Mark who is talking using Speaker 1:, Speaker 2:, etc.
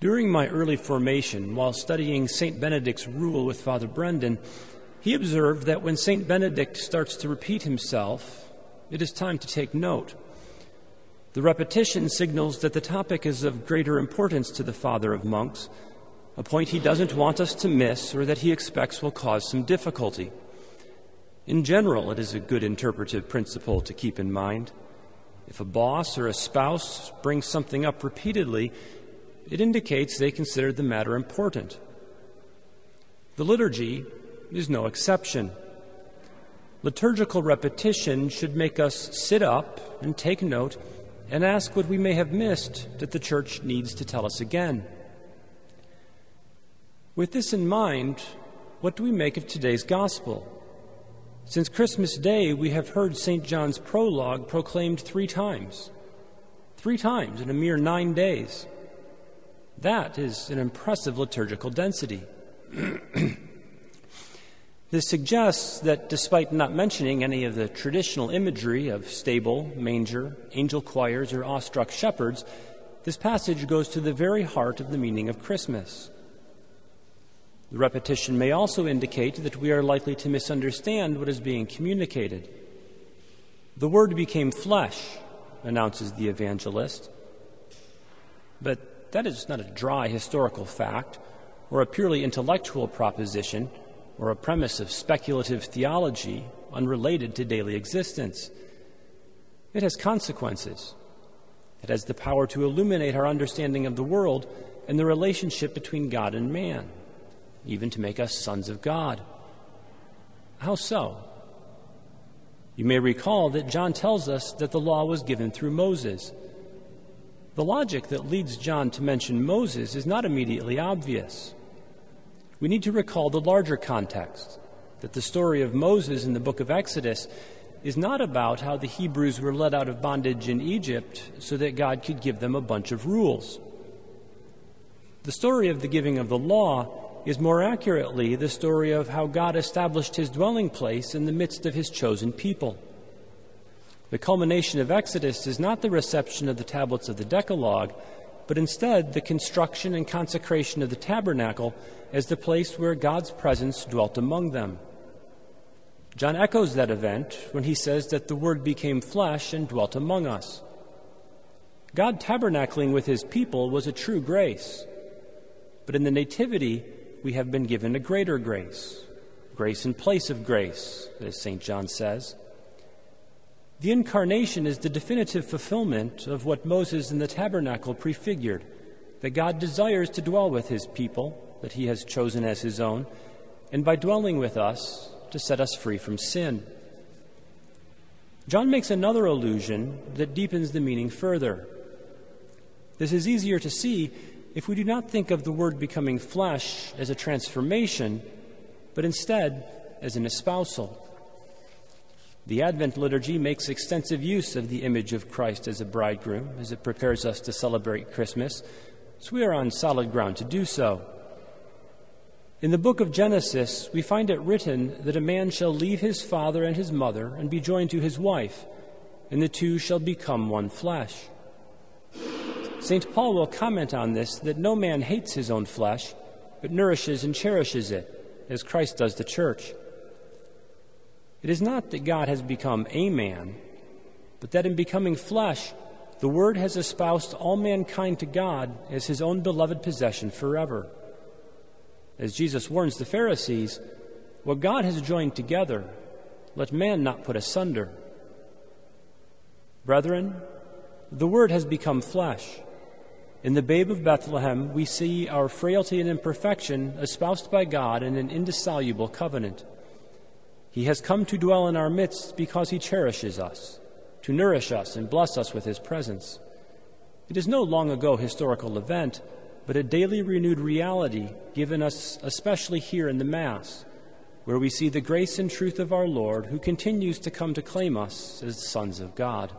Speaker 1: During my early formation, while studying St. Benedict's rule with Father Brendan, he observed that when St. Benedict starts to repeat himself, it is time to take note. The repetition signals that the topic is of greater importance to the Father of Monks, a point he doesn't want us to miss or that he expects will cause some difficulty. In general, it is a good interpretive principle to keep in mind. If a boss or a spouse brings something up repeatedly, it indicates they considered the matter important. The liturgy is no exception. Liturgical repetition should make us sit up and take note and ask what we may have missed that the church needs to tell us again. With this in mind, what do we make of today's gospel? Since Christmas Day, we have heard St. John's prologue proclaimed three times. Three times in a mere nine days. That is an impressive liturgical density. this suggests that despite not mentioning any of the traditional imagery of stable, manger, angel choirs, or awestruck shepherds, this passage goes to the very heart of the meaning of Christmas. The repetition may also indicate that we are likely to misunderstand what is being communicated. The Word became flesh, announces the evangelist. But that is not a dry historical fact or a purely intellectual proposition or a premise of speculative theology unrelated to daily existence. It has consequences. It has the power to illuminate our understanding of the world and the relationship between God and man, even to make us sons of God. How so? You may recall that John tells us that the law was given through Moses. The logic that leads John to mention Moses is not immediately obvious. We need to recall the larger context that the story of Moses in the book of Exodus is not about how the Hebrews were led out of bondage in Egypt so that God could give them a bunch of rules. The story of the giving of the law is more accurately the story of how God established his dwelling place in the midst of his chosen people. The culmination of Exodus is not the reception of the tablets of the Decalogue, but instead the construction and consecration of the tabernacle as the place where God's presence dwelt among them. John echoes that event when he says that the Word became flesh and dwelt among us. God tabernacling with his people was a true grace. But in the Nativity, we have been given a greater grace, grace in place of grace, as St. John says. The incarnation is the definitive fulfillment of what Moses in the tabernacle prefigured that God desires to dwell with his people, that he has chosen as his own, and by dwelling with us, to set us free from sin. John makes another allusion that deepens the meaning further. This is easier to see if we do not think of the Word becoming flesh as a transformation, but instead as an espousal. The Advent liturgy makes extensive use of the image of Christ as a bridegroom as it prepares us to celebrate Christmas, so we are on solid ground to do so. In the book of Genesis, we find it written that a man shall leave his father and his mother and be joined to his wife, and the two shall become one flesh. St. Paul will comment on this that no man hates his own flesh, but nourishes and cherishes it, as Christ does the church. It is not that God has become a man, but that in becoming flesh, the Word has espoused all mankind to God as his own beloved possession forever. As Jesus warns the Pharisees, what God has joined together, let man not put asunder. Brethren, the Word has become flesh. In the babe of Bethlehem, we see our frailty and imperfection espoused by God in an indissoluble covenant. He has come to dwell in our midst because he cherishes us, to nourish us and bless us with his presence. It is no long ago historical event, but a daily renewed reality given us especially here in the Mass, where we see the grace and truth of our Lord who continues to come to claim us as sons of God.